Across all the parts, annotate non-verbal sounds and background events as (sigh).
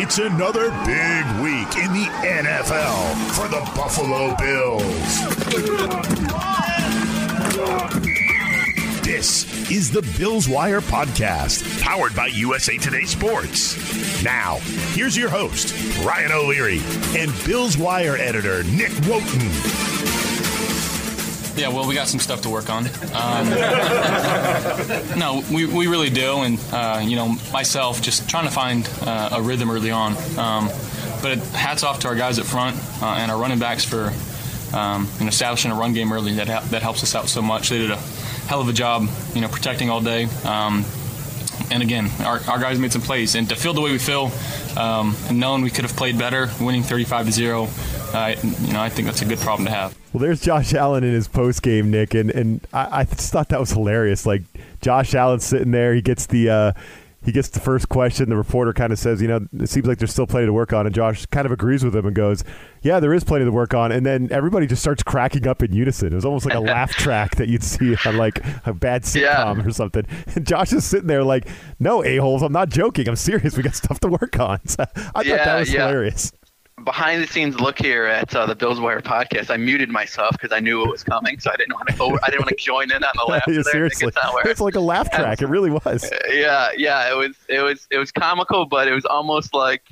It's another big week in the NFL for the Buffalo Bills. This is the Bills Wire podcast, powered by USA Today Sports. Now, here's your host, Ryan O'Leary, and Bills Wire editor, Nick Wojton. Yeah, well, we got some stuff to work on. Um, no, we, we really do, and uh, you know, myself just trying to find uh, a rhythm early on. Um, but hats off to our guys at front uh, and our running backs for um, you know, establishing a run game early. That that helps us out so much. They did a hell of a job, you know, protecting all day. Um, and again, our, our guys made some plays, and to feel the way we feel, um, knowing we could have played better, winning 35 to zero, uh, you know, I think that's a good problem to have. Well, there's Josh Allen in his post game, Nick, and and I, I, just thought that was hilarious. Like Josh Allen sitting there, he gets the. Uh, he gets the first question. The reporter kind of says, "You know, it seems like there's still plenty to work on." And Josh kind of agrees with him and goes, "Yeah, there is plenty to work on." And then everybody just starts cracking up in unison. It was almost like a laugh (laughs) track that you'd see on like a bad sitcom yeah. or something. And Josh is sitting there like, "No, a holes, I'm not joking. I'm serious. We got stuff to work on." (laughs) So I yeah, thought that was yeah. hilarious behind the scenes look here at uh, the Bills Wire podcast. I muted myself because I knew it was coming, so I didn't want to. I didn't want to join in on the laugh. yeah, seriously, it's like a laugh track. it really was. Yeah, yeah. It was. It was. It was comical, but it was almost like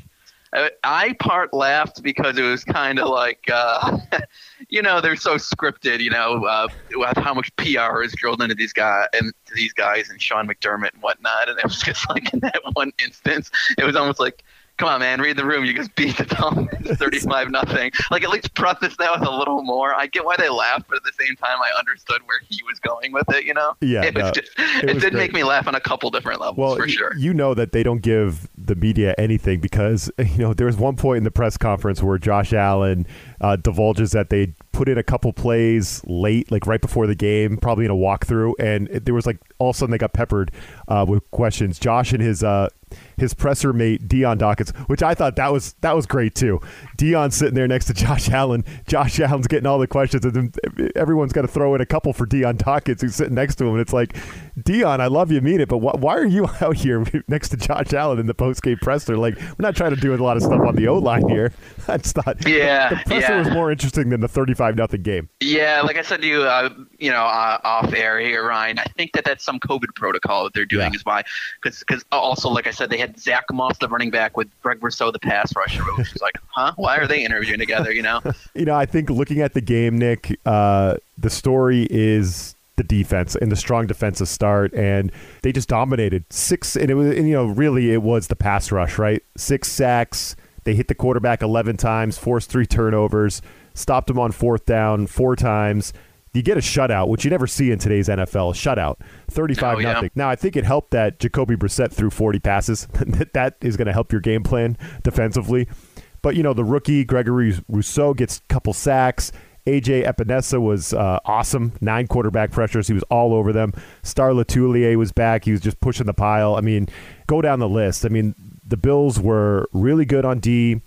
I part laughed because it was kind of like, uh, (laughs) you know, they're so scripted. You know, uh, how much PR is drilled into these guys and to these guys and Sean McDermott and whatnot. And it was (laughs) just like in that one instance, it was almost like come on, man, read the room. You just beat the Dolphins (laughs) 35 nothing. Like at least preface that with a little more. I get why they laughed, but at the same time, I understood where he was going with it. You know? Yeah. It, no, just, it, it did make me laugh on a couple different levels well, for sure. You know that they don't give the media anything because (laughs) you know there was one point in the press conference where Josh Allen uh, divulges that they put in a couple plays late, like right before the game, probably in a walkthrough, and it, there was like all of a sudden they got peppered uh, with questions. Josh and his uh, his presser mate Dion Dawkins, which I thought that was that was great too. Dion sitting there next to Josh Allen. Josh Allen's getting all the questions, and everyone's got to throw in a couple for Dion Dawkins, who's sitting next to him. And it's like, Dion, I love you, mean it, but wh- why are you (laughs) out here (laughs) next to Josh Allen in the post game presser? Like, we're not trying to do a lot of stuff on the O line here. (laughs) I just thought, yeah, the presser yeah. was more interesting than the thirty-five nothing game. Yeah, like I said to you, uh, you know, uh, off air here, Ryan. I think that that's some COVID protocol that they're doing yeah. is why, because because also, like I said, they had Zach Moss, the running back, with Greg Rousseau, the pass rusher, which was like, (laughs) huh? Why are they interviewing together? You know. (laughs) you know, I think looking at the game, Nick, uh, the story is the defense and the strong defensive start, and they just dominated six. And it was, and, you know, really, it was the pass rush, right? Six sacks. They hit the quarterback eleven times, forced three turnovers, stopped him on fourth down four times you get a shutout, which you never see in today's NFL. Shutout, thirty-five oh, yeah. nothing. Now I think it helped that Jacoby Brissett threw forty passes. (laughs) that is going to help your game plan defensively. But you know the rookie Gregory Rousseau gets a couple sacks. AJ Epenesa was uh, awesome. Nine quarterback pressures. He was all over them. Star Lotulelei was back. He was just pushing the pile. I mean, go down the list. I mean, the Bills were really good on D,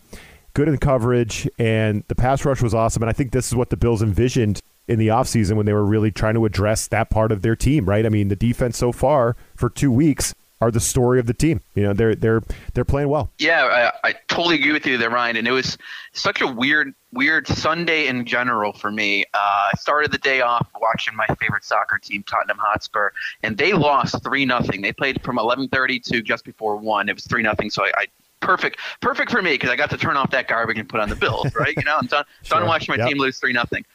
good in coverage, and the pass rush was awesome. And I think this is what the Bills envisioned in the offseason when they were really trying to address that part of their team, right? I mean, the defense so far for two weeks are the story of the team. You know, they're they're they're playing well. Yeah, I, I totally agree with you there, Ryan. And it was such a weird weird Sunday in general for me. Uh, I started the day off watching my favorite soccer team, Tottenham Hotspur, and they lost three nothing. They played from 11:30 to just before one. It was three nothing. So I, I perfect perfect for me because I got to turn off that garbage and put on the Bills. Right? You know, I'm done sure. done watching my yep. team lose three nothing.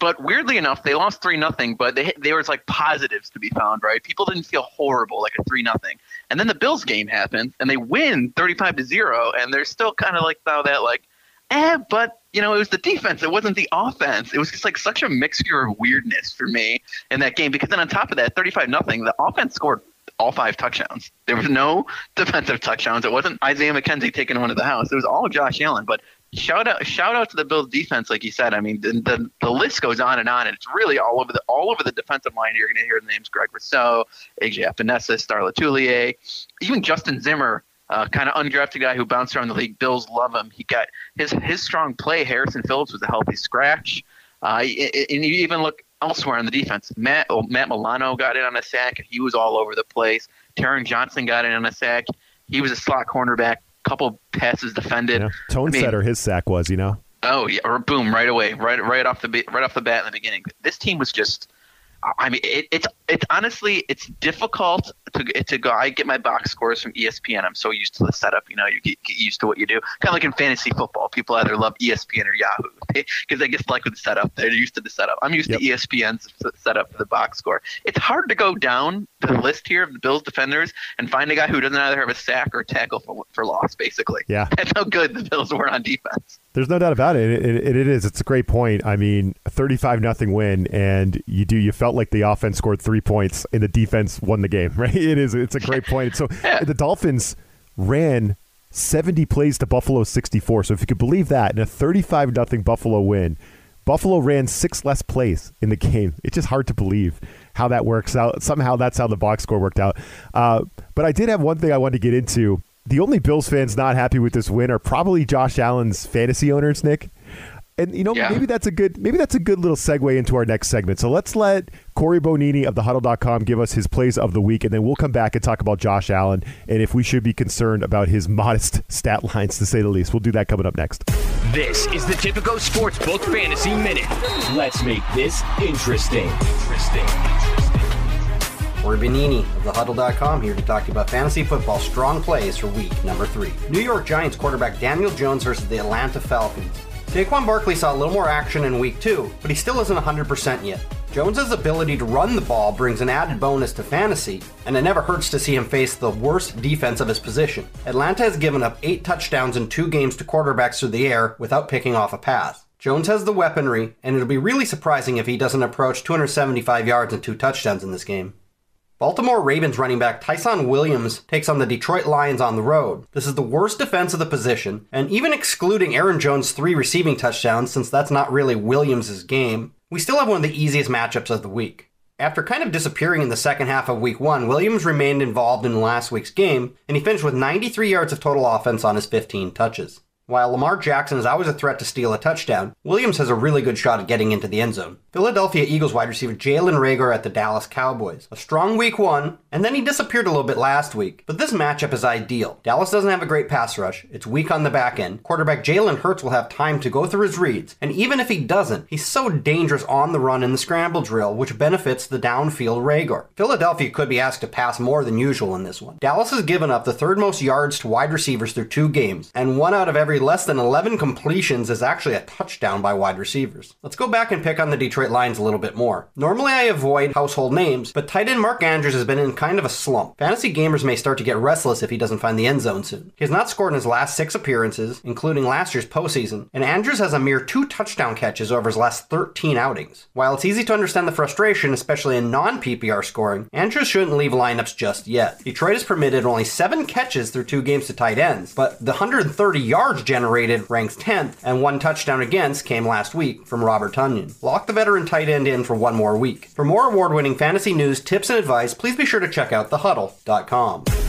But weirdly enough, they lost three nothing. But they there was like positives to be found, right? People didn't feel horrible like a three nothing. And then the Bills game happened, and they win thirty five to zero, and they're still kind of like now that like, eh. But you know, it was the defense. It wasn't the offense. It was just like such a mixture of weirdness for me in that game. Because then on top of that, thirty five nothing, the offense scored all five touchdowns. There was no defensive touchdowns. It wasn't Isaiah McKenzie taking one to the house. It was all Josh Allen. But shout out shout out to the Bills defense, like you said. I mean, the, the, the list goes on and on, and it's really all over the all over the defensive line. You're going to hear the names Greg Rousseau, AJ Epenesa, Star Lotulelei, even Justin Zimmer. Uh, kind of undrafted guy who bounced around the league. Bills love him. He got his his strong play. Harrison Phillips was a healthy scratch. Uh, and you even look elsewhere on the defense. Matt oh, Matt Milano got in on a sack. He was all over the place. Taron Johnson got in on a sack. He was a slot cornerback couple passes defended. Yeah. Tone I mean, setter, his sack was, you know. Oh yeah, or boom, right away, right right off the right off the bat in the beginning. This team was just. I mean, it, it's it's honestly it's difficult to to go. I get my box scores from ESPN. I'm so used to the setup. You know, you get, get used to what you do. Kind of like in fantasy football, people either love ESPN or Yahoo because they just like the setup. They're used to the setup. I'm used Yep. to ESPN's setup for the box score. It's hard to go down the list here of the Bills defenders and find a guy who doesn't either have a sack or tackle for for loss. Basically, Yeah. (laughs) that's how good the Bills were on defense. There's no doubt about it. It, it. it is. It's a great point. I mean, 35 nothing win, and you do. You felt like the offense scored three points, and the defense won the game. (laughs) Right? It is. It's a great point. So (laughs) Yeah. the Dolphins ran 70 plays to Buffalo 64. So if you could believe that, in a 35 nothing Buffalo win, Buffalo ran six less plays in the game. It's just hard to believe how that works out. Somehow that's how the box score worked out. Uh, but I did have one thing I wanted to get into. The only Bills fans not happy with this win are probably Josh Allen's fantasy owners, Nick. And you know, Yeah. maybe that's a good maybe that's a good little segue into our next segment. So let's let Corey Bonini of thehuddle.com give us his plays of the week, and then we'll come back and talk about Josh Allen and if we should be concerned about his (laughs) modest stat lines to say the least. We'll do that coming up next. This is the Tipico Sportsbook Fantasy Minute. Let's make this interesting. Interesting. Interesting. Corey Bonini of thehuddle.com here to talk to you about fantasy football strong plays for week number three. New York Giants quarterback Daniel Jones versus the Atlanta Falcons. Saquon Barkley saw a little more action in week two, but he still isn't 100% yet. Jones's ability to run the ball brings an added bonus to fantasy, and it never hurts to see him face the worst defense of his position. Atlanta has given up eight touchdowns in two games to quarterbacks through the air without picking off a pass. Jones has the weaponry, and it'll be really surprising if he doesn't approach 275 yards and two touchdowns in this game. Baltimore Ravens running back Ty'Son Williams takes on the Detroit Lions on the road. This is the worst defense of the position, and even excluding Aaron Jones' three receiving touchdowns, since that's not really Williams' game, we still have one of the easiest matchups of the week. After kind of disappearing in the second half of week one, Williams remained involved in last week's game, and he finished with 93 yards of total offense on his 15 touches. While Lamar Jackson is always a threat to steal a touchdown, Williams has a really good shot at getting into the end zone. Philadelphia Eagles wide receiver Jalen Reagor at the Dallas Cowboys. A strong week one, and then he disappeared a little bit last week. But this matchup is ideal. Dallas doesn't have a great pass rush, it's weak on the back end. Quarterback Jalen Hurts will have time to go through his reads, and even if he doesn't, he's so dangerous on the run in the scramble drill, which benefits the downfield Reagor. Philadelphia could be asked to pass more than usual in this one. Dallas has given up the third most yards to wide receivers through two games, and one out of every less than 11 completions is actually a touchdown by wide receivers. Let's go back and pick on the Detroit Lions a little bit more. Normally I avoid household names, but tight end Mark Andrews has been in kind of a slump. Fantasy gamers may start to get restless if he doesn't find the end zone soon. He has not scored in his last six appearances, including last year's postseason, and Andrews has a mere two touchdown catches over his last 13 outings. While it's easy to understand the frustration, especially in non-PPR scoring, Andrews shouldn't leave lineups just yet. Detroit has permitted only seven catches through two games to tight ends, but the 130 yards generated ranks 10th, and one touchdown against came last week from Robert Tonyan. Lock the veteran tight end in for one more week. For more award-winning fantasy news, tips, and advice, please be sure to check out thehuddle.com.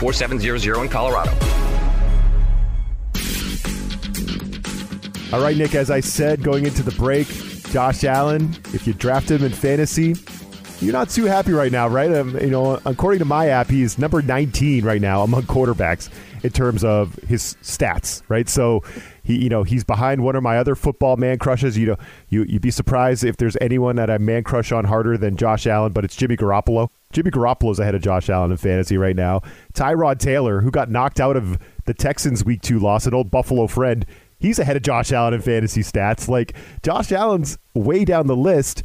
1-800-522-4700 in Colorado. All right, Nick, as I said going into the break, Josh Allen, if you draft him in fantasy, you're not too happy right now, right? Um, you know, according to my app, he's number 19 right now among quarterbacks in terms of his stats, right? So he, you know, he's behind one of my other football man crushes. You know, you you'd be surprised if there's anyone that I man crush on harder than Josh Allen, but it's Jimmy Garoppolo. Jimmy Garoppolo's ahead of Josh Allen in fantasy right now. Tyrod Taylor, who got knocked out of the Texans week two loss, an old Buffalo friend, he's ahead of Josh Allen in fantasy stats. Like Josh Allen's way down the list.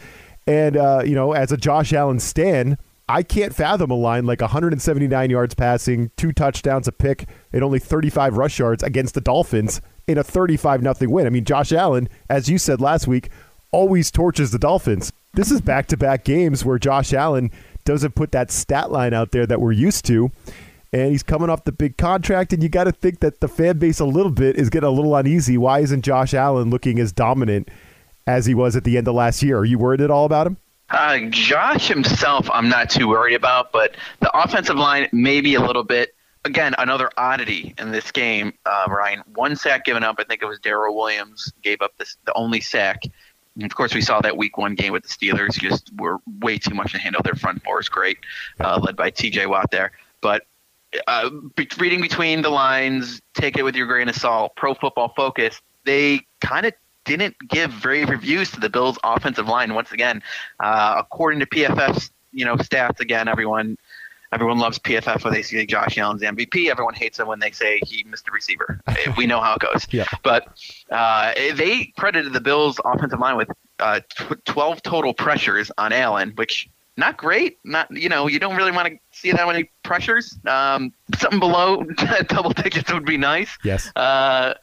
And, uh, you know, as a Josh Allen stan, I can't fathom a line like 179 yards passing, two touchdowns, a pick, and only 35 rush yards against the Dolphins in a 35 nothing win. I mean, Josh Allen, as you said last week, always torches the Dolphins. This is back to back games where Josh Allen doesn't put that stat line out there that we're used to. and he's coming off the big contract, and you got to think that the fan base a little bit is getting a little uneasy. Why isn't Josh Allen looking as dominant as he was at the end of last year? Are you worried at all about him? Uh, Josh himself, I'm not too worried about, but the offensive line maybe a little bit. Again, another oddity in this game, uh, Ryan. One sack given up. I think it was Daryl Williams gave up this, the only sack. And of course, we saw that Week One game with the Steelers. Just were way too much to handle. Their front four is great, uh, led by T.J. Watt there. But uh, be- reading between the lines, take it with your grain of salt. Pro Football Focus, they kind of didn't give very reviews to the Bills' offensive line. Once again, uh, according to PFF's you know stats, again everyone everyone loves PFF when they see Josh Allen's MVP. Everyone hates him when they say he missed a receiver. (laughs) we know how it goes. Yeah. But uh, they credited the Bills' offensive line with uh, tw- 12 total pressures on Allen, which not great. Not you know you don't really want to see that many pressures. Um, something below (laughs) double digits would be nice. Yes. Uh,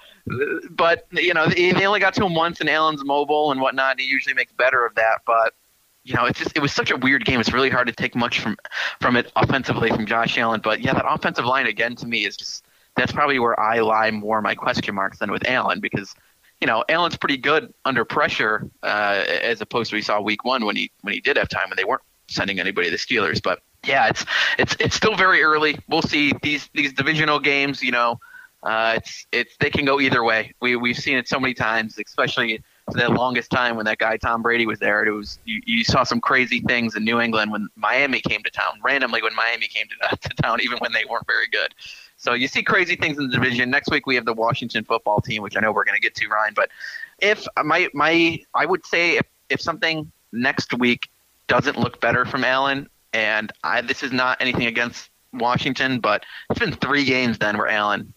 but you know they, they only got to him once, in Allen's mobile and whatnot. He usually makes better of that, but you know, it's just it was such a weird game. It's really hard to take much from from it offensively from Josh Allen. But yeah, that offensive line again to me is just that's probably where I lie more my question marks than with Allen because you know Allen's pretty good under pressure uh, as opposed to we saw Week One when he when he did have time and they weren't sending anybody to the Steelers. But yeah, it's it's it's still very early. We'll see these these divisional games. You know, uh, it's it's they can go either way. We we've seen it so many times, especially for the longest time when that guy Tom Brady was there. It was you, you saw some crazy things in New England when Miami came to town. Randomly, when Miami came to, (laughs) to town, even when they weren't very good. So you see crazy things in the division. Next week we have the Washington football team, which I know we're going to get to, Ryan. But if my my I would say if if something next week doesn't look better from Allen, and I this is not anything against Washington, but it's been three games then where Allen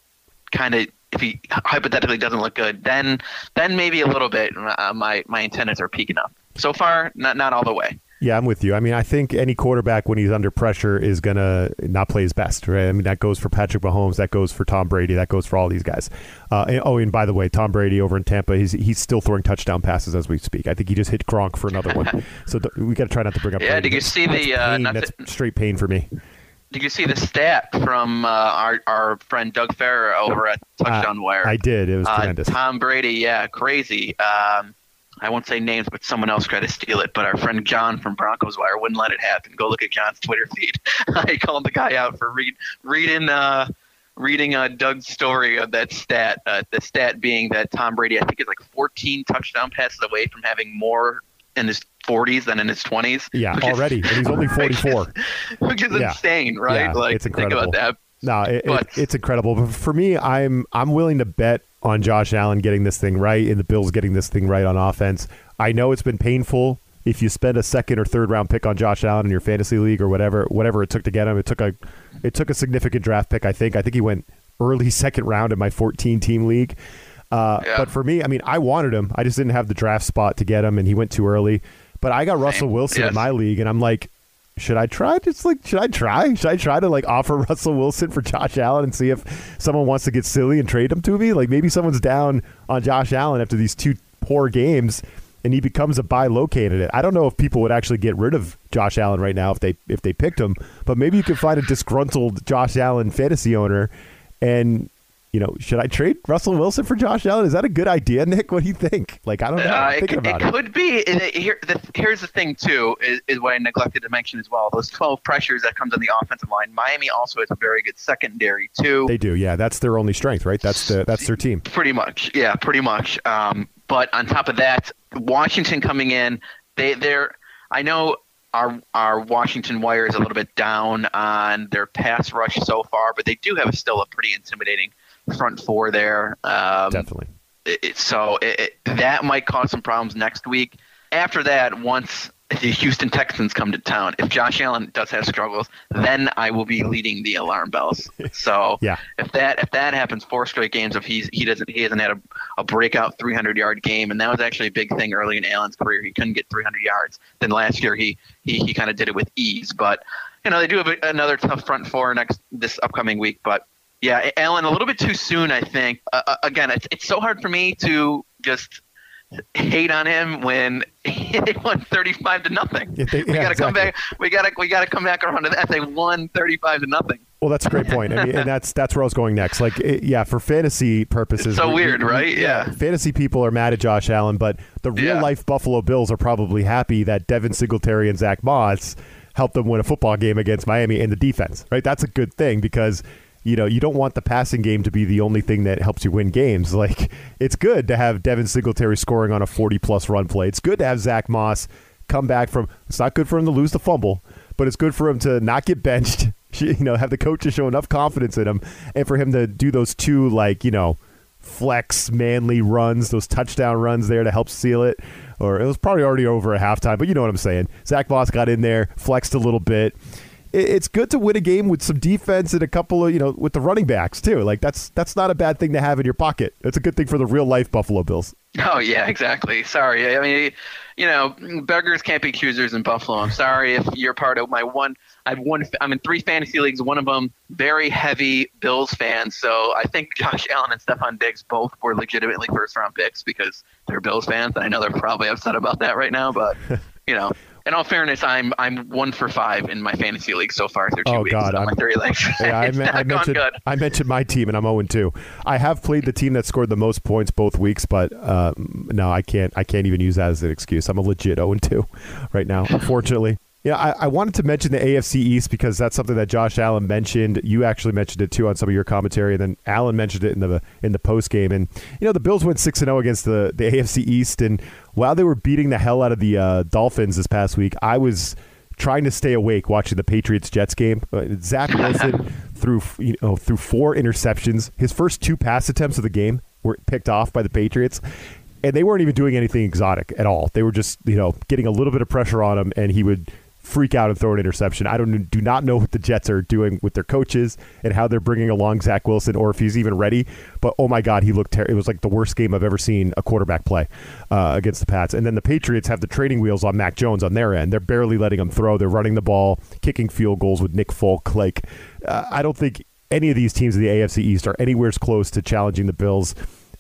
kind of if he hypothetically doesn't look good, then then maybe a little bit uh, my my antennas are peaking up. So far, not not all the way. Yeah, I'm with you. I mean, I think any quarterback when he's under pressure is gonna not play his best, right? I mean, that goes for Patrick Mahomes, that goes for Tom Brady, that goes for all these guys. Uh, and, oh, and by the way, Tom Brady over in Tampa, he's he's still throwing touchdown passes as we speak. I think he just hit Gronk for another one. (laughs) so th- we got to try not to bring up. Yeah, Brady. did you That's- see the, that's uh, pain. that's straight pain for me. Did you see the stat from uh, our our friend Doug Farrar over at Touchdown Wire? I did. It was Uh, tremendous. Tom Brady, yeah, crazy. Um, I won't say names, but someone else tried to steal it. But our friend John from Broncos Wire wouldn't let it happen. Go look at John's Twitter feed. (laughs) I called the guy out for read, reading uh, reading uh, Doug's story of that stat. Uh, the stat being that Tom Brady, I think, is like 14 touchdown passes away from having more in his 40s than in his 20s. yeah, is- already, and he's only (laughs) 44. (laughs) which is Yeah. insane, right? Yeah, like it's think incredible. about that. No, it, it- But- it's incredible. But for me, I'm I'm willing to bet on Josh Allen getting this thing right and the Bills getting this thing right on offense. I know it's been painful if you spend a second or third round pick on Josh Allen in your fantasy league or whatever whatever it took to get him. It took a it took a significant draft pick. I think I think he went early (laughs) second round in my 14 team league. Uh, Yeah. But for me, I mean, I wanted him. I just didn't have the draft spot to get him, and he went too early. But I got Russell Wilson in my league, and I'm like, should I try? Just like, should I try? Should I try to like offer (laughs) Russell Wilson for Josh Allen and see if someone wants to get silly and trade him to me? Like maybe someone's down on Josh Allen after these two poor games, and he becomes a buy low candidate. I don't know if people would actually get rid of Josh Allen right now if they if they picked him, but maybe you could find a disgruntled Josh Allen fantasy owner, and you know, should I trade Russell Wilson for Josh Allen? Is that a good idea, Nick? What do you think? Like I don't know. Uh, it, could- about it it. could be. it- here, the, here's the thing too, is, is what I neglected to mention as well. Those 12 pressures that comes on the offensive line. Miami also has a very good secondary too. They do, yeah. That's their only strength, right? That's the that's their team. Pretty much, yeah, pretty much. Um, but on top of that, Washington coming in, they they're. I know our our Washington Wire is a little bit down on their pass rush so far, but they do have still a pretty intimidating front four there. Um, Definitely. it, so it, it, that might cause some problems next week. After that, once the Houston Texans come to town, if Josh Allen does have struggles, then I will be leading the alarm bells. (laughs) So Yeah. if that if that happens, four straight games, if he's he doesn't he hasn't had a, a breakout 300 yard game, and that was actually a big thing early in Allen's career. He couldn't get 300 yards. Then last year he he, he kind of did it with ease. But you know they do have another tough front four next this upcoming week, but. Yeah, Allen, a little bit too soon, I think. Uh, uh, again, it's, it's so hard for me to just hate on him when (laughs) they won 35 to nothing. Yeah, they- we yeah, got to come back. We got to we got to come back around to that. They won 35 to nothing. Well, that's a great point. I mean, and that's that's where I was going next. Like, it, yeah, for fantasy purposes, It's so we- weird, we- right? Yeah. fantasy people are mad at Josh Allen, but the real Yeah. life Buffalo Bills are probably happy that Devin Singletary and Zach Moss helped them win a football game against Miami in the defense. Right? That's a good thing because you know you don't want the passing game to be the only thing that helps you win games. (laughs) Like, it's good to have Devin Singletary scoring on a forty plus run play. It's good to have Zach Moss come back from. It's not good for him to lose the fumble, but it's good for him to not get benched. (laughs) You know, have the coaches show enough confidence in him, and for him to do those two like you know flex manly runs, those touchdown runs there to help seal it. Or it was probably already over at halftime, but you know what I'm saying. Zach Moss got in there, flexed a little bit. It- It's good to win a game with some defense and a couple of you know with the running backs too. Like that's that's not a bad thing to have in your pocket. That's a good thing for the real life Buffalo Bills. Oh yeah, exactly. Sorry. I mean, you know, beggars can't be choosers in Buffalo. I'm sorry if you're part of my one. I've one. I'm in three fantasy leagues. One of them very heavy Bills fans. So I think Josh Allen and Stefon Diggs both were legitimately first round picks because they're Bills fans. And I know they're probably upset about that right now, but you know. In all fairness, I'm I'm one for five in my fantasy league so far through two Oh, weeks God, on my I'm- three leagues. (laughs) Yeah, I, (laughs) me- I mentioned good. I mentioned my team, and I'm 0 2. I have played the team that scored the most points both weeks, but um, no, I can't. I can't even use that as an excuse. I'm a legit 0 2 (laughs) right now, unfortunately. Yeah, I, I wanted to mention the AFC East because that's something that Josh Allen mentioned. You actually mentioned it too on some of your commentary, and then Allen mentioned it in the in the post game. And you know, the Bills went six and zero against the the AFC East, and while they were beating the hell out of the uh, Dolphins this past week, I was trying to stay awake watching the Patriots Jets game. Uh, Zach Wilson (laughs) threw you know through four interceptions. His first two pass attempts of the game were picked off by the Patriots. And they weren't even doing anything exotic at all. They were just, you know, getting a little bit of pressure on him, and he would freak out and throw an interception. I don't do not know what the Jets are doing with their coaches and how they're bringing along Zach Wilson or if he's even ready. But oh my God, he looked. Ter- it was like the worst game I've ever seen a quarterback play uh, against the Pats. And then the Patriots have the training wheels on Mac Jones on their end. They're barely letting him throw. They're running the ball, kicking field goals with Nick Folk. Like uh, I don't think any of these teams in the AFC East are anywhere close to challenging the Bills.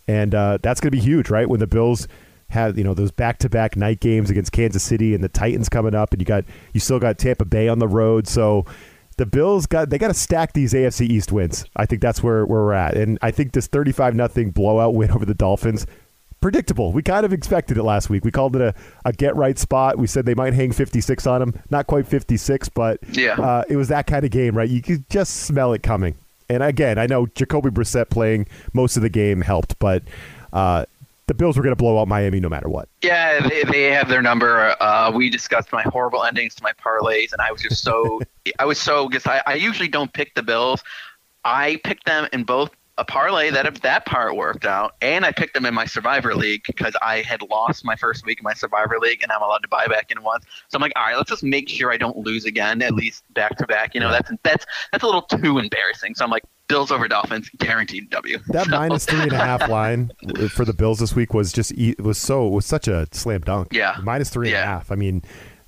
And uh, that's going to be huge, right? When the Bills have you know those back-to-back night games against Kansas City and the Titans coming up, and you got you still got Tampa Bay on the road. So the Bills got they got to stack these AFC East wins. I think that's where, where we're at, and I think this thirty-five nothing blowout win over the Dolphins. Predictable. We kind of expected it last week. We called it a, a get right spot. We said they might hang 56 on them. Not quite 56, but Yeah. uh, it was that kind of game, right? You could just smell it coming. And again, I know Jacoby Brissett playing most of the game helped, but uh, the Bills were going to blow out Miami no matter what. Yeah, they, they have their number. Uh, we discussed my horrible endings to my parlays, and I was just so (laughs) I was so because I, I usually don't pick the Bills. I picked them in both a parlay that that part worked out, and I picked them in my Survivor League because I had lost my first week in my Survivor League, and I'm allowed to buy back in once. So I'm like, all right, let's just make sure I don't lose again, at least back to back. You know, that's that's that's a little too embarrassing. So I'm like, Bills over Dolphins, guaranteed W. That So- minus three and a half (laughs) line for the Bills this week was just e- was so it was such a slam dunk. Yeah. minus three and a half. Yeah. I mean,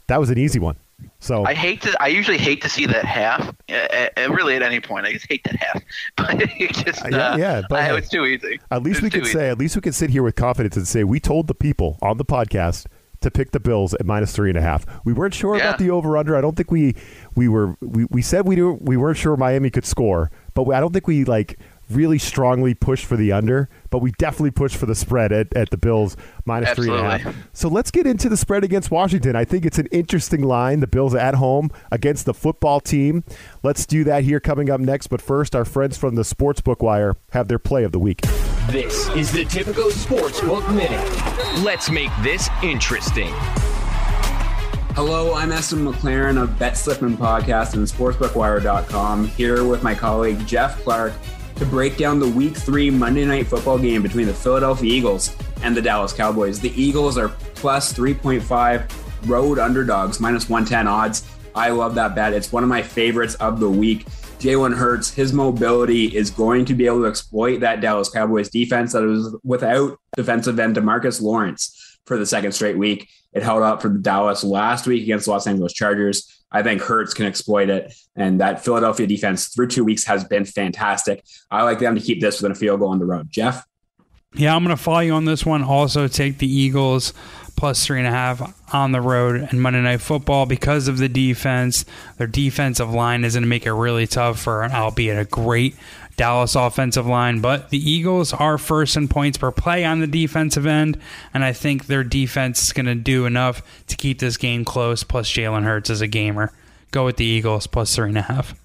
that was an easy one. So I hate to. I usually hate to see that half. Uh, uh, really, at any point, I just hate that half. (laughs) But (laughs) it just, uh, Yeah, yeah, but I, it's too easy. At least It's we could easy. say, at least we could sit here with confidence and say we told the people on the podcast to pick the Bills at minus three and a half. We weren't sure about the over under. I don't think we we were we, we said we do, we weren't sure Miami could score, but we, I don't think we like really strongly pushed for the under. But we definitely pushed for the spread at, at the Bills minus three and a half. Absolutely. So let's get into the spread against Washington. I think it's an interesting line. The Bills at home against the football team. Let's do that here coming up next. But first, our friends from the Sportsbook Wire have their play of the week. This is the Tipico Sportsbook Minute. Let's make this interesting. Hello, I'm Eston McLaren of Bet Slippin' Podcast and SportsbookWire.com here with my colleague Jeff Clark to break down the Week 3 Monday Night Football game between the Philadelphia Eagles and the Dallas Cowboys. The Eagles are plus 3.5 road underdogs, minus 110 odds. I love that bet. It's one of my favorites of the week. Jalen Hurts, his mobility is going to be able to exploit that Dallas Cowboys defense that was without defensive end Demarcus Lawrence for the second straight week. It held up for the Dallas last week against the Los Angeles Chargers. I think Hurts can exploit it. And that Philadelphia defense through two weeks has been fantastic. I like them to keep this within a field goal on the road. Jeff? Yeah, I'm going to follow you on this one. Also, take the Eagles plus three and a half on the road and Monday Night Football because of the defense. Their defensive line is going to make it really tough for an albeit a great Dallas offensive line, but the Eagles are first in points per play on the defensive end, and I think their defense is going to do enough to keep this game close. Plus, Jalen Hurts is a gamer. Go with the Eagles plus three and a half.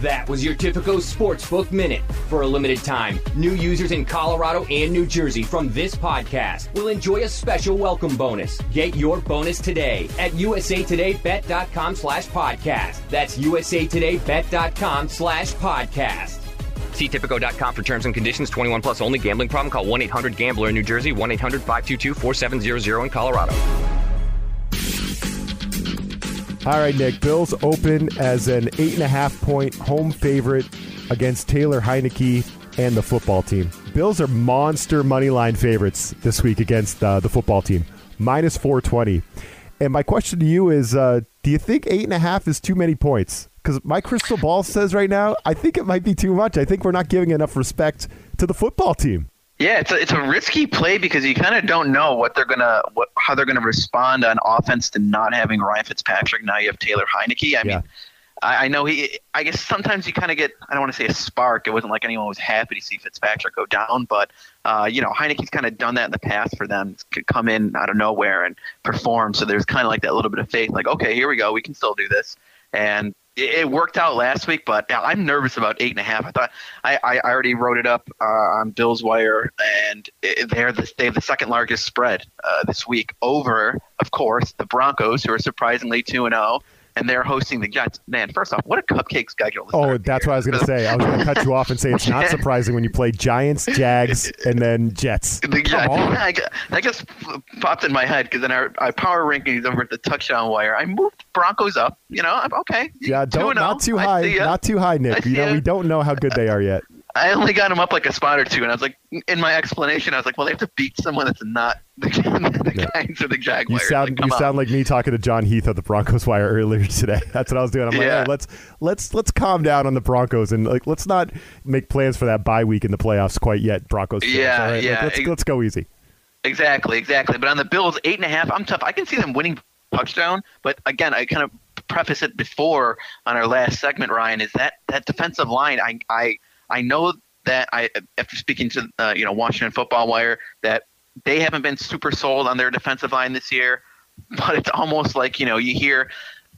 That was your Tipico Sportsbook Minute. For a limited time, new users in Colorado and New Jersey from this podcast will enjoy a special welcome bonus. Get your bonus today at usatodaybet.com slash podcast. That's usatodaybet.com slash podcast. See Tipico.com for terms and conditions. 21 plus only. Gambling problem? Call 1-800-GAMBLER in New Jersey. 1-800-522-4700 in Colorado. All right, Nick. Bills open as an eight and a half point home favorite against Taylor Heinicke and the football team. Bills are monster money line favorites this week against uh, the football team, minus 420. And my question to you is uh, do you think eight and a half is too many points? Because my crystal ball says right now, I think it might be too much. I think we're not giving enough respect to the football team. Yeah, it's a, it's a risky play because you kind of don't know what they're gonna what how they're gonna respond on offense to not having Ryan Fitzpatrick. Now you have Taylor Heinicke. I Yeah. mean, I, I know he. I guess sometimes you kind of get I don't want to say a spark. It wasn't like anyone was happy to see Fitzpatrick go down, but uh, you know Heinicke's kind of done that in the past for them. Could come in out of nowhere and perform. So there's kind of like that little bit of faith, like okay, here we go, we can still do this. And it, worked out last week, but I'm nervous about eight and a half. I thought I, I already wrote it up uh, on Bill's Wire, and they're the, they have the second largest spread uh, this week over, of course, the Broncos, who are surprisingly two and zero, and they're hosting the Jets. Man, first off, what a cupcake schedule! Oh, that's what I was going to say. I was going to cut you off and say it's not (laughs) surprising when you play Giants, Jags, and then Jets. The Jets. (laughs) I that just popped in my head because then our, our power rankings over at the touchdown wire. I moved Broncos up. You know, I'm okay. Yeah, don't not oh. too high, not too high, Nick. You know we don't know how good they are yet. I only got them up like a spot or two, and I was like, in my explanation, I was like, well, they have to beat someone that's not (laughs) the, the Yeah. Giants or the Jaguars. You sound like, you on. sound like me talking to John Heath of the Broncos wire earlier today. (laughs) That's what I was doing. I'm like, hey, let's let's let's calm down on the Broncos and like let's not make plans for that bye week in the playoffs quite yet. Broncos. fans, Yeah, right? Like, yeah. let's let's go easy. Exactly, exactly. But on the Bills, eight and a half, I'm tough. I can see them winning touchdown, but again, I kind of preface it before on our last segment, Ryan, is that that defensive line. I I I know that I after speaking to uh, you know Washington Football Wire that they haven't been super sold on their defensive line this year, (laughs) but it's almost like you know you hear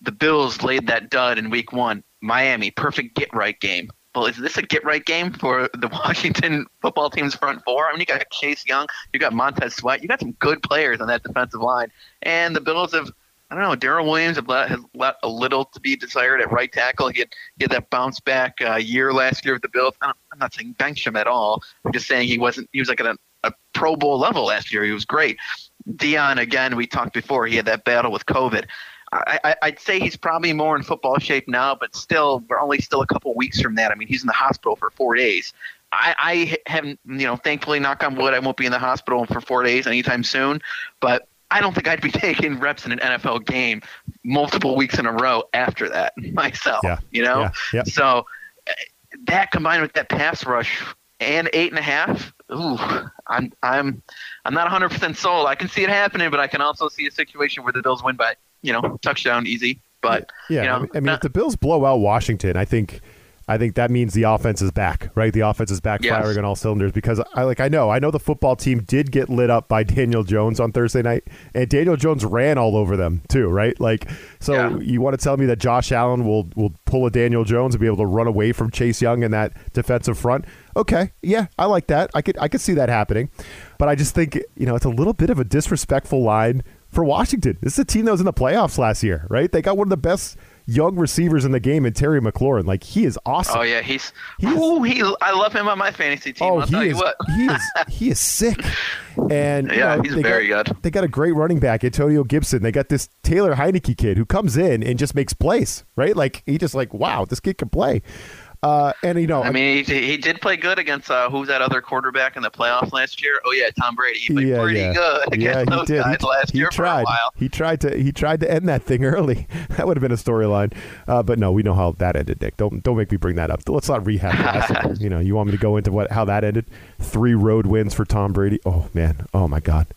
the Bills laid that dud in Week One, Miami, perfect get right game. Well, is this a get right game for the (laughs) Washington football team's front four? I mean, you got Chase Young, you got Montez Sweat, you got some good players on that defensive line, and the Bills have. I don't know. Daryl Williams have let, has let a little to be desired at right tackle. He had, he had that bounce back uh, year last year with the Bills. I'm not saying bench him at all. I'm just saying he wasn't. He was like at a, a Pro Bowl level last year. He was great. Dion again. We talked before. He had that battle with COVID. I, I'd say he's probably more in football shape now, but still, we're only still a couple weeks from that. I mean, he's in the hospital for four days. I, I haven't, you know, thankfully, knock on wood, I won't be in the hospital for four days anytime soon. But I don't think I'd be (laughs) taking reps in an NFL game multiple weeks in a row after that (laughs) myself. Yeah. You know, Yeah, yeah. so uh, that combined with that pass rush and eight and a half, ooh, I'm I'm I'm not 100 percent sold. I can see it happening, but I can also see a situation where the Bills win by you know touchdown easy. But Yeah, you know, I mean, I mean, not- if the Bills blow out Washington, I think, I think that means the offense is back, right? The offense is back Yes. firing on all cylinders because I like I know I know the football team did get lit up by Daniel Jones on Thursday night, and Daniel Jones ran all over them too, right? Like, so Yeah. you want to tell me that Josh Allen will will pull a Daniel Jones and be able to run away from Chase Young in that defensive front? Okay, yeah, I like that. I could I could see that happening, but I just think you know it's a little bit of a disrespectful line for Washington. This is a team that was in the playoffs last year, right? They got one of the best young receivers in the game in Terry McLaurin. Like he is awesome. oh yeah, he's, He's- ooh, he I love him on my fantasy team. Oh, I'll he tell is you what. he is (laughs) he is sick. And you Yeah, know, he's they very got, good. They got a great running back, Antonio Gibson. They got this Taylor Heinicke kid who comes in and just makes plays, right? Like he just like, wow, this kid can play. Uh, and you know, I mean, he, he did play good against uh, who's that other quarterback in the playoffs last year? Oh yeah, Tom Brady. He played yeah, pretty yeah. good yeah, against he those did. guys he, last he year tried. for a while. He tried to he tried to end that thing (laughs) early. that would have been a storyline. Uh, but no, we know how that ended, Nick. Don't don't make me bring that up. Let's not rehab that. (laughs) you know, you want me to go into what how that ended? Three road wins for Tom Brady. Oh man. Oh my God.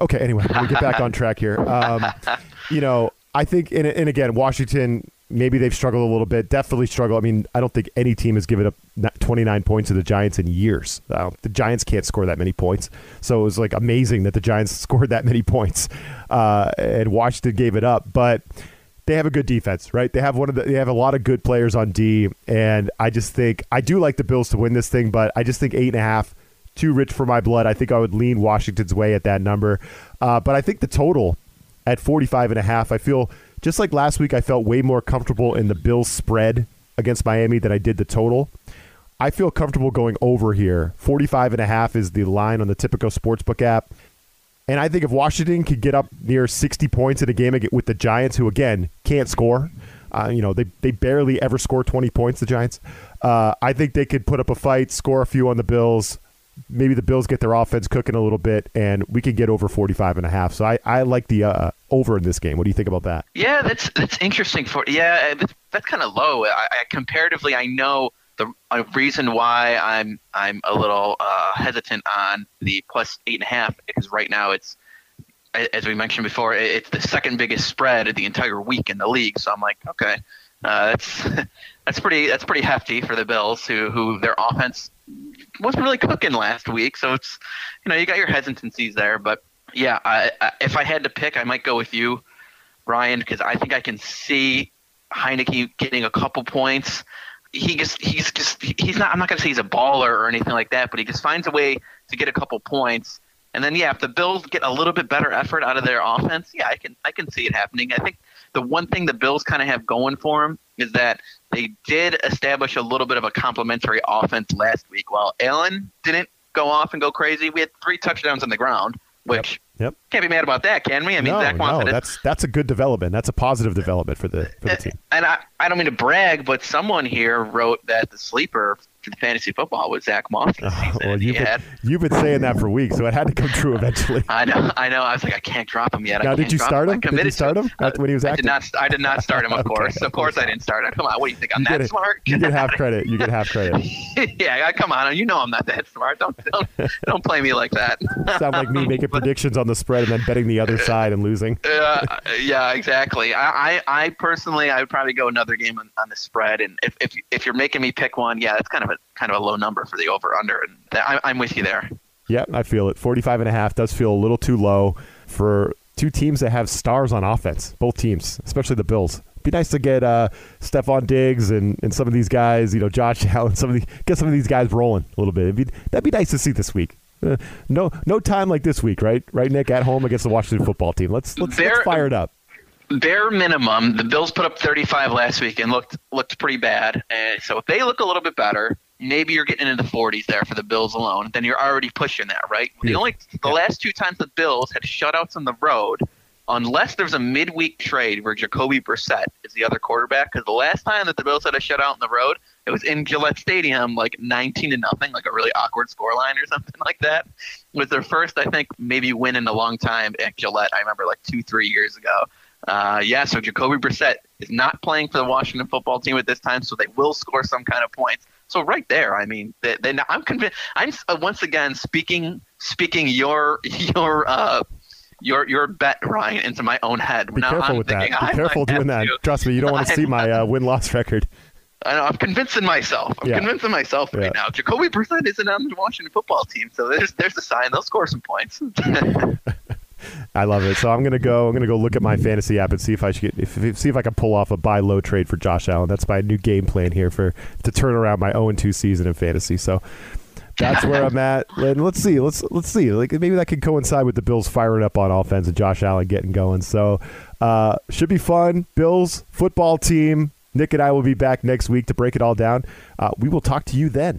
Okay, anyway, let me get back on track here. Um, (laughs) you know, I think, and, and again, Washington, maybe they've struggled a little bit. Definitely struggle. I mean, I don't think any team has given up 29 points to the Giants in years. Uh, the Giants can't score that many points. So it was like amazing that the Giants (laughs) scored that many points, uh, and Washington gave it up. But they have a good defense, right? They have one of the, they have a lot of good players on D, and I just think I do like the Bills to win this thing, but I just think eight and a half too rich for my blood. I think I would lean Washington's way at that number, uh, but I think the total at 45 and a half, I feel just like last week, I felt way more comfortable in the Bills spread against Miami than I did the total. I feel comfortable going over here. 45 and a half is the line on the Tipico Sportsbook app. And I think if Washington could get up near 60 points in a game with the Giants, who again can't score, uh, you know, they, they barely ever score 20 points, the Giants. Uh, I think they could put up a fight, score a few on the Bills. Maybe the Bills get their offense cooking a little bit, and we can get over 45 and a half. So I, I like the uh, over in this game. What do you think about that? Yeah, that's that's interesting. For yeah, that's, that's kind of low. I, I, comparatively, I know the reason why I'm I'm a little uh, hesitant on the plus eight and a half because right now it's as we mentioned before, it's the second biggest spread of the entire week in the league. So I'm like, okay, uh, that's (laughs) that's pretty that's pretty hefty for the Bills, who who their offense wasn't really cooking last week. So it's you know you got your hesitancies there, but yeah, I, I, if I had to pick, I might go with you, Ryan, because I think I can see Heinicke getting a couple points. He just he's just he's not. I'm not gonna say he's a baller or anything like that, but he just finds a way to get a couple points. And then yeah, if the Bills get a little bit better effort out of their offense, yeah, I can I can see it happening. I think the one thing the Bills kind of have going for them is that they did establish a little bit of a complementary offense last week. While Allen didn't go off and go crazy, we had three touchdowns on the ground which yep. can't be mad about that, can we? I mean, no, Zach no, that's that's a good development. That's a positive development for the for the eh, team. And I, I don't mean to brag, but someone here wrote that the sleeper fantasy football with Zach Moss. (laughs) Oh, well, you've been, you've been saying that for weeks, so it had to come true eventually. (laughs) I know, I know. I was like, I can't drop him yet. Now, did you start him? Did you start him uh, when he was active? I did not. I did not start him. (laughs) Of okay, course, of course, I didn't start him. Come on, what do you think? I'm you that smart? You get half credit. You get half credit. yeah, come on. You know I'm not that smart. Don't don't, don't play me like that. Sound like me making predictions on the spread and then betting the other side and losing. uh, yeah, exactly. I, I, I personally, I would probably go another game on, on the spread, and if, if if you're making me pick one, yeah, it's kind of a kind of a low number for the over under, and I, I'm with you there. Yeah, I feel it. 45 and a half does feel a little too low for two teams that have stars on offense. Both teams, especially the Bills. It'd be nice to get uh, Stefon Diggs and, and some of these guys, you know, Josh (laughs) Allen, some of the get some of these guys rolling a little bit. Be, that'd be nice to see this week. Uh, no, no time like this week, right? Right, Nick, at home against the Washington football team. Let's let's, let's fire it up bare minimum, the Bills put up 35 last week and looked looked pretty bad. And so if they look a little bit better, maybe you're getting into the 40s there for the Bills alone. Then you're already pushing that, right? Yeah. The only the last two times the Bills had shutouts on the road, unless there's a midweek trade where Jacoby Brissett is the other quarterback. Because the last time that the Bills had a shutout on the road, it was in Gillette Stadium, like 19 to nothing, like a really awkward scoreline or (laughs) something like that. It was their first, I think, maybe win in a long time at Gillette. I remember like two, three years ago. Uh, yeah, so Jacoby Brissett is not playing for the Washington football team at this time, so they will score some kind of points. So right there, I mean, then I'm convinced. I'm uh, once again speaking speaking your (laughs) your uh, your your bet, Ryan, into my own head. Be now careful I'm with that. Be careful doing that. To. Trust me, you don't (laughs) want to see my uh, (laughs) win loss record. I know. I'm convincing myself. I'm yeah. convincing myself right yeah. now. Jacoby Brissett isn't on the Washington football team, so there's there's a sign they'll score some points. I love it. So I'm gonna go. I'm gonna go look at my fantasy app and see if I should get, if, if, see if I can pull off a buy low trade for Josh Allen. That's my new game plan here for to turn around my 0 2 season in fantasy. So that's where I'm at. And let's see. Let's let's see. Like maybe that could coincide with the Bills firing up on offense and Josh Allen getting going. So uh, should be fun. Bills football team. Nick and I will be back next week to break it all down. Uh, we will talk to you then.